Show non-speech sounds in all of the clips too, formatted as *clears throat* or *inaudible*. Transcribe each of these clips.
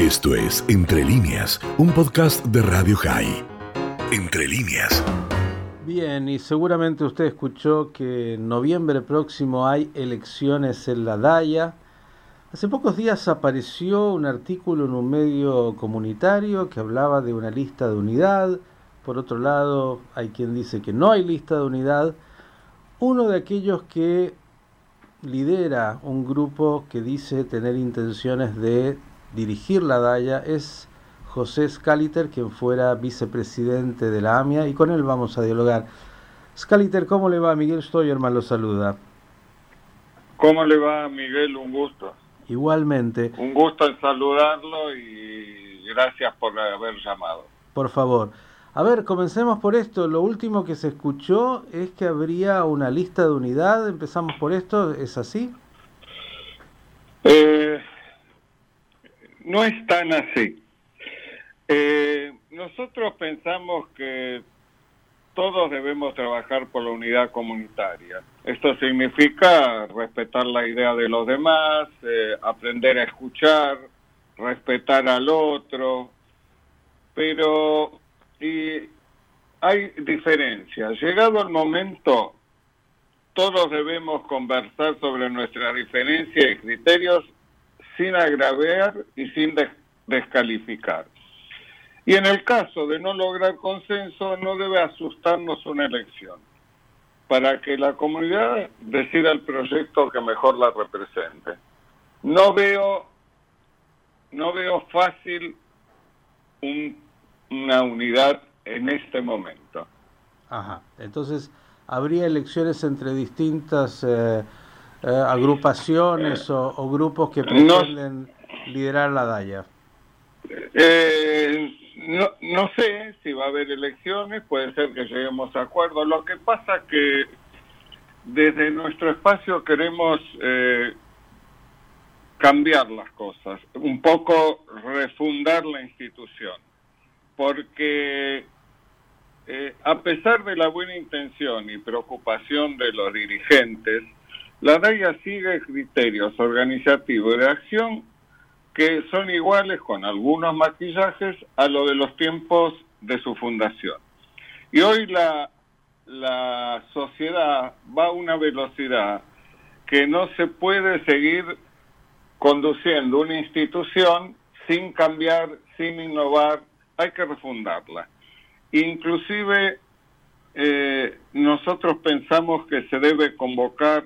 Esto es Entre líneas, un podcast de Radio High. Entre líneas. Bien, y seguramente usted escuchó que en noviembre próximo hay elecciones en la DAIA. Hace pocos días apareció un artículo en un medio comunitario que hablaba de una lista de unidad. Por otro lado, hay quien dice que no hay lista de unidad. Uno de aquellos que lidera un grupo que dice tener intenciones de dirigir la DAIA es José Scaliter, quien fuera vicepresidente de la AMIA, y con él vamos a dialogar. Scaliter, ¿cómo le va? Miguel Stoyerman lo saluda. ¿Cómo le va, Miguel? Un gusto. Igualmente. Un gusto en saludarlo y gracias por haber llamado. Por favor. A ver, comencemos por esto. Lo último que se escuchó es que habría una lista de unidad. Empezamos por esto. ¿Es así? Eh, no es tan así. Eh, nosotros pensamos que todos debemos trabajar por la unidad comunitaria. Esto significa respetar la idea de los demás, eh, aprender a escuchar, respetar al otro, pero y hay diferencias. Llegado el momento, todos debemos conversar sobre nuestras diferencias y criterios sin agravar y sin descalificar. Y en el caso de no lograr consenso, no debe asustarnos una elección, para que la comunidad decida el proyecto que mejor la represente. No veo, no veo fácil una unidad en este momento. Ajá, entonces habría elecciones entre distintas eh, eh, agrupaciones o, grupos que pretenden liderar la DAIA? Eh, no, no sé si va a haber elecciones, puede ser que lleguemos a acuerdo. Lo que pasa que desde nuestro espacio queremos eh, cambiar las cosas, un poco refundar la institución, porque a pesar de la buena intención y preocupación de los dirigentes, la DAIA sigue criterios organizativos de acción que son iguales con algunos maquillajes a lo de los tiempos de su fundación. Y hoy la, la sociedad va a una velocidad que no se puede seguir conduciendo una institución sin cambiar, sin innovar, hay que refundarla. Inclusive eh, nosotros pensamos que se debe convocar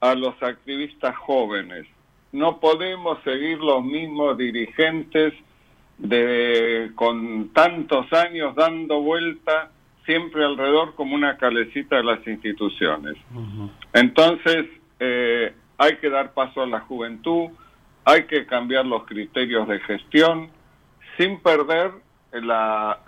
a los activistas jóvenes. No podemos seguir los mismos dirigentes de con tantos años dando vuelta siempre alrededor como una calecita de las instituciones. Entonces, eh, hay que dar paso a la juventud, hay que cambiar los criterios de gestión sin perder la,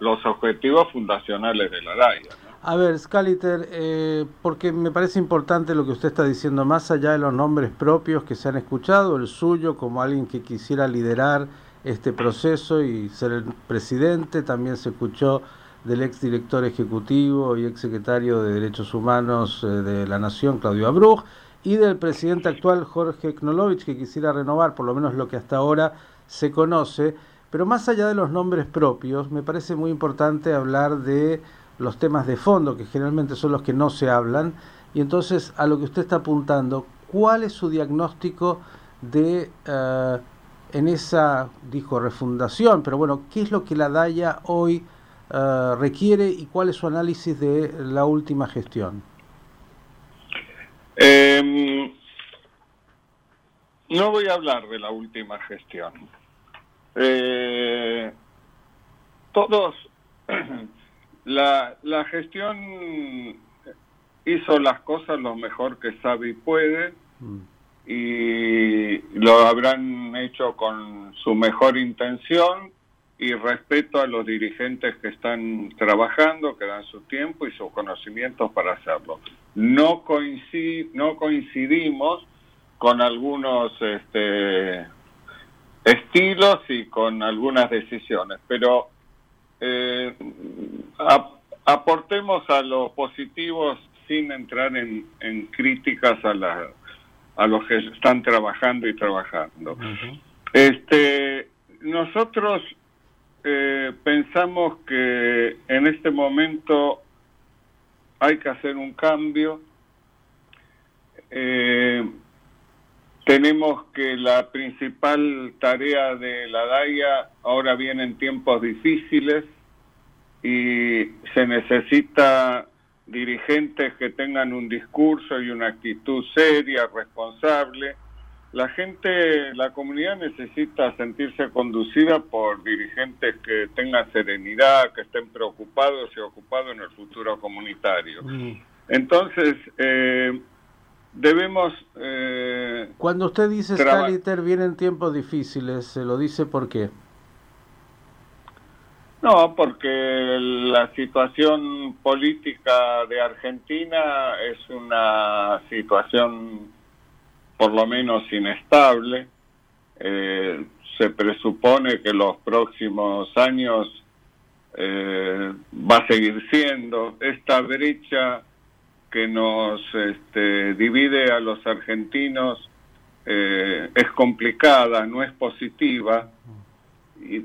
los objetivos fundacionales de la DAIA. A ver, Scaliter, eh, porque me parece importante lo que usted está diciendo, más allá de los nombres propios que se han escuchado, el suyo como alguien que quisiera liderar este proceso y ser el presidente, también se escuchó del ex director ejecutivo y ex secretario de Derechos Humanos eh, de la Nación, Claudio Abruj, y del presidente actual, Jorge Knolovich, que quisiera renovar por lo menos lo que hasta ahora se conoce. Pero más allá de los nombres propios, me parece muy importante hablar de los temas de fondo, que generalmente son los que no se hablan, y entonces a lo que usted está apuntando, ¿cuál es su diagnóstico de, eh, en esa, dijo, refundación, pero bueno, qué es lo que la DAIA hoy eh, requiere y cuál es su análisis de la última gestión? Em, no voy a hablar de la última gestión. Eh, todos *clears throat* La, la gestión hizo las cosas lo mejor que sabe y puede mm. y lo habrán hecho con su mejor intención y respeto a los dirigentes que están trabajando, que dan su tiempo y sus conocimientos para hacerlo. No, no coincidimos con algunos este, estilos y con algunas decisiones, pero eh, aportemos a los positivos sin entrar en, críticas a, la, a los que están trabajando y trabajando. Este nosotros eh, pensamos que en este momento hay que hacer un cambio. Eh, tenemos que la principal tarea de la DAIA ahora viene en tiempos difíciles y se necesita dirigentes que tengan un discurso y una actitud seria, responsable. La gente, la comunidad necesita sentirse conducida por dirigentes que tengan serenidad, que estén preocupados y ocupados en el futuro comunitario. Mm. Entonces, eh, debemos... Eh, Cuando usted dice, Scaliter, vienen tiempos difíciles, ¿se lo dice por qué? No, porque la situación política de Argentina es una situación por lo menos inestable. Eh, se presupone que los próximos años eh, va a seguir siendo esta brecha que nos este, divide a los argentinos eh, es complicada, no es positiva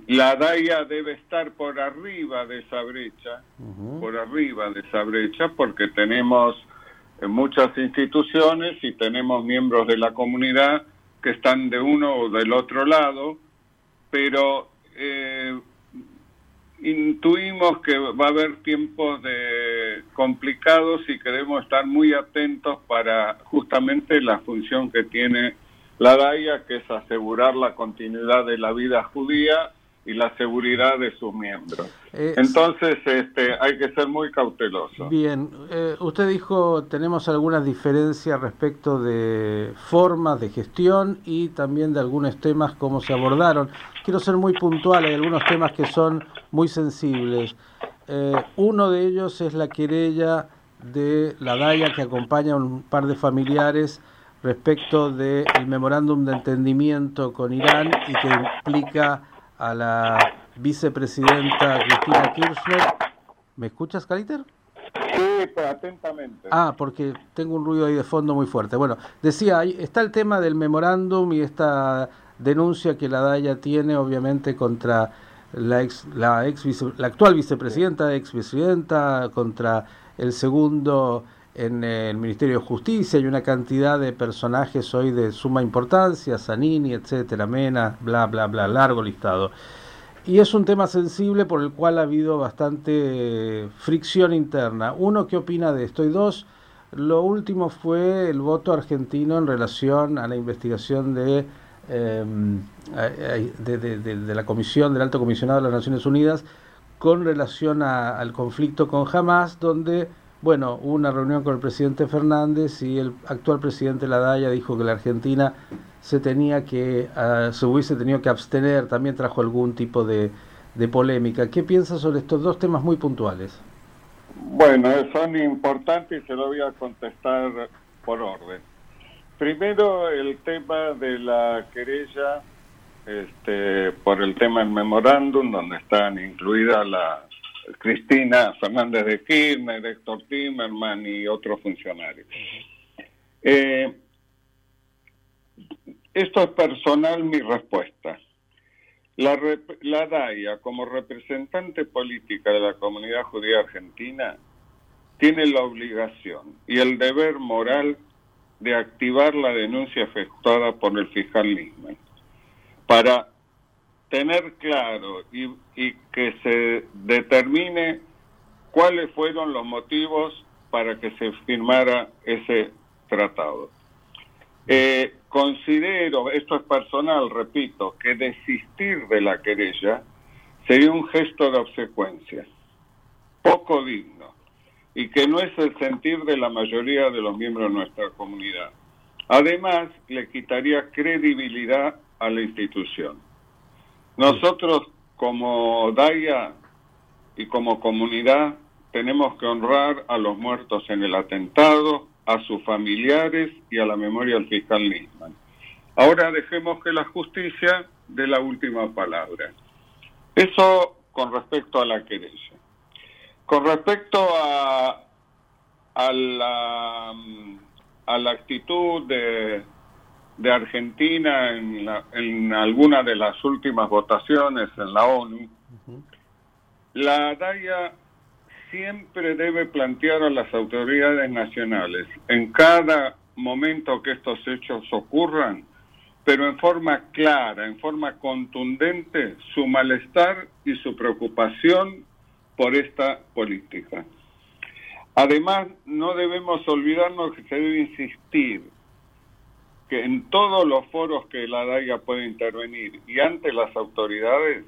la DAIA debe estar por arriba de esa brecha, por arriba de esa brecha, porque tenemos eh, muchas instituciones y tenemos miembros de la comunidad que están de uno o del otro lado, pero eh, intuimos que va a haber tiempos de complicados y queremos estar muy atentos para justamente la función que tiene la DAIA, que es asegurar la continuidad de la vida judía y la seguridad de sus miembros. Eh, Entonces, este, hay que ser muy cauteloso. Bien, eh, usted dijo tenemos algunas diferencias respecto de formas de gestión y también de algunos temas cómo se abordaron. Quiero ser muy puntual, hay algunos temas que son muy sensibles. Eh, uno de ellos es la querella de la DAIA que acompaña a un par de familiares respecto del memorándum de entendimiento con Irán y que implica a la vicepresidenta Cristina Kirchner. ¿Me escuchas, Caliter? Sí, pero atentamente. Ah, porque tengo un ruido ahí de fondo muy fuerte. Bueno, decía, está el tema del memorándum y esta denuncia que la DAIA tiene, obviamente, contra la ex, la ex la actual vicepresidenta, ex vicepresidenta, contra el segundo en el Ministerio de Justicia, hay una cantidad de personajes hoy de suma importancia, Zanini, etcétera, Mena, bla, bla, bla, largo listado. Y es un tema sensible por el cual ha habido bastante fricción interna. Uno, ¿qué opina de esto? Y dos, lo último fue el voto argentino en relación a la investigación de, em, de, la Comisión, del Alto Comisionado de las Naciones Unidas, con relación al conflicto con Hamas, donde bueno, hubo una reunión con el presidente Fernández y el actual presidente Ladaya dijo que la Argentina se tenía que, uh, se hubiese tenido que abstener, también trajo algún tipo de, polémica. ¿Qué piensa sobre estos dos temas muy puntuales? Bueno, son importantes y se lo voy a contestar por orden. Primero, el tema de la querella este, por el tema del memorándum, donde están incluidas la, Cristina Fernández de Kirchner, Héctor Timerman y otros funcionarios. Eh, esto es personal mi respuesta. La, la DAIA, como representante política de la comunidad judía argentina, tiene la obligación y el deber moral de activar la denuncia efectuada por el fiscal Nisman para tener claro y, que se determine cuáles fueron los motivos para que se firmara ese tratado. Eh, considero, esto es personal, repito, que desistir de la querella sería un gesto de obsecuencia, poco digno, y que no es el sentir de la mayoría de los miembros de nuestra comunidad. Además, le quitaría credibilidad a la institución. Nosotros como DAIA y como comunidad tenemos que honrar a los muertos en el atentado, a sus familiares y a la memoria del fiscal Nisman. Ahora dejemos que la justicia dé la última palabra. Eso con respecto a la querella. Con respecto a, a, la, a la actitud de, de Argentina en, en alguna de las últimas votaciones en la ONU, la DAIA siempre debe plantear a las autoridades nacionales, en cada momento que estos hechos ocurran, pero en forma clara, en forma contundente, su malestar y su preocupación por esta política. Además, no debemos olvidarnos que se debe insistir que en todos los foros que la DAIA puede intervenir y ante las autoridades,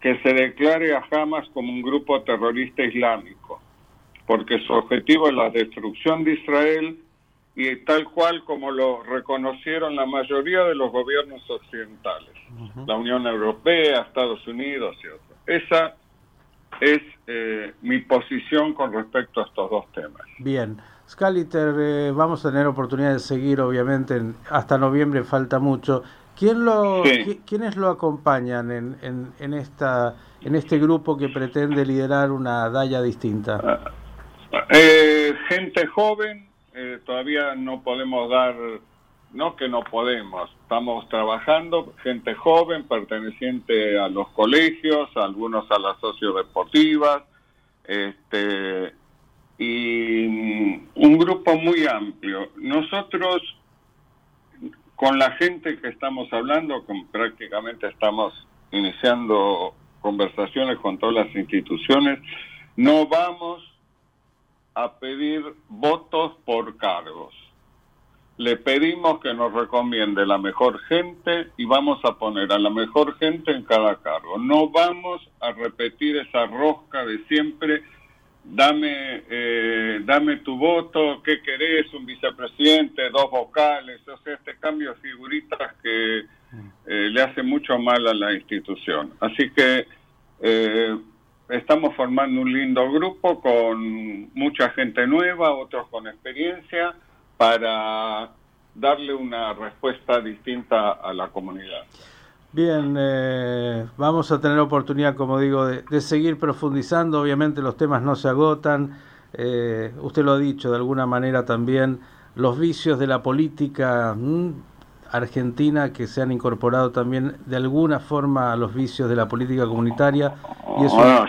que se declare a Hamas como un grupo terrorista islámico, porque su objetivo es la destrucción de Israel y tal cual como lo reconocieron la mayoría de los gobiernos occidentales, la Unión Europea, Estados Unidos y otros. Esa es eh, mi posición con respecto a estos dos temas. Bien. Scaliter, eh, vamos a tener oportunidad de seguir, obviamente, hasta noviembre falta mucho. ¿Quién lo, ¿Quiénes lo acompañan en, en, en, esta, en este grupo que pretende liderar una DAIA distinta? Ah, eh, gente joven, eh, todavía no podemos dar, no que no podemos, estamos trabajando, gente joven perteneciente a los colegios, algunos a las sociodeportivas, este, un grupo muy amplio. Nosotros, con la gente que estamos hablando, con, prácticamente estamos iniciando conversaciones con todas las instituciones, no vamos a pedir votos por cargos. Le pedimos que nos recomiende la mejor gente y vamos a poner a la mejor gente en cada cargo. No vamos a repetir esa rosca de siempre, dame, eh, dame tu voto, ¿qué querés? Un vicepresidente, dos vocales, o sea, este cambio de figuritas que eh, le hace mucho mal a la institución. Así que eh, estamos formando un lindo grupo con mucha gente nueva, otros con experiencia, para darle una respuesta distinta a la comunidad. Bien, eh, vamos a tener oportunidad, como digo, de, seguir profundizando. Obviamente los temas no se agotan. Eh, usted lo ha dicho, de alguna manera también los vicios de la política argentina que se han incorporado también de alguna forma a los vicios de la política comunitaria y es, un, ah,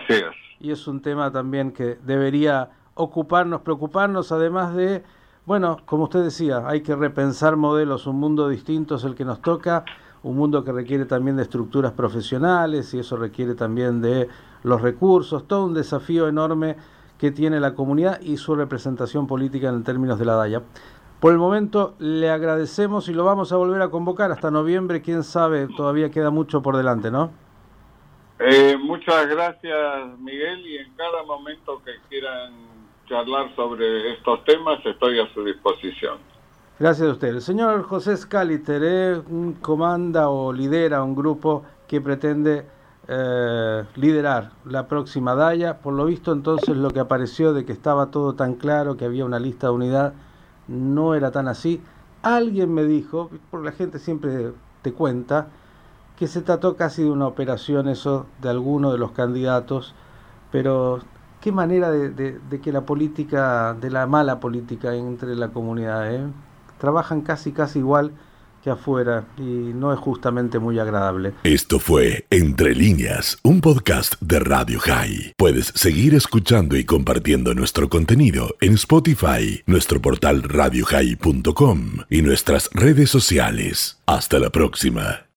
y es un tema también que debería ocuparnos, preocuparnos, además de, bueno, como usted decía, hay que repensar modelos, un mundo distinto es el que nos toca, un mundo que requiere también de estructuras profesionales y eso requiere también de los recursos, todo un desafío enorme que tiene la comunidad y su representación política en términos de la DAIA. Por el momento le agradecemos y lo vamos a volver a convocar hasta noviembre, quién sabe, todavía queda mucho por delante, ¿no? Eh, muchas gracias Miguel y en cada momento que quieran charlar sobre estos temas estoy a su disposición. Gracias a usted. El señor José Scaliter ¿eh? comanda o lidera un grupo que pretende eh, liderar la próxima DAIA. Por lo visto entonces lo que apareció de que estaba todo tan claro, que había una lista de unidad, no era tan así. Alguien me dijo, porque la gente siempre te cuenta, que se trató casi de una operación eso de alguno de los candidatos, pero qué manera de, que la política, de la mala política entre la comunidad, ¿eh? Trabajan casi casi igual que afuera y no es justamente muy agradable. Esto fue Entre líneas, un podcast de Radio High. Puedes seguir escuchando y compartiendo nuestro contenido en Spotify, nuestro portal radiohigh.com y nuestras redes sociales. Hasta la próxima.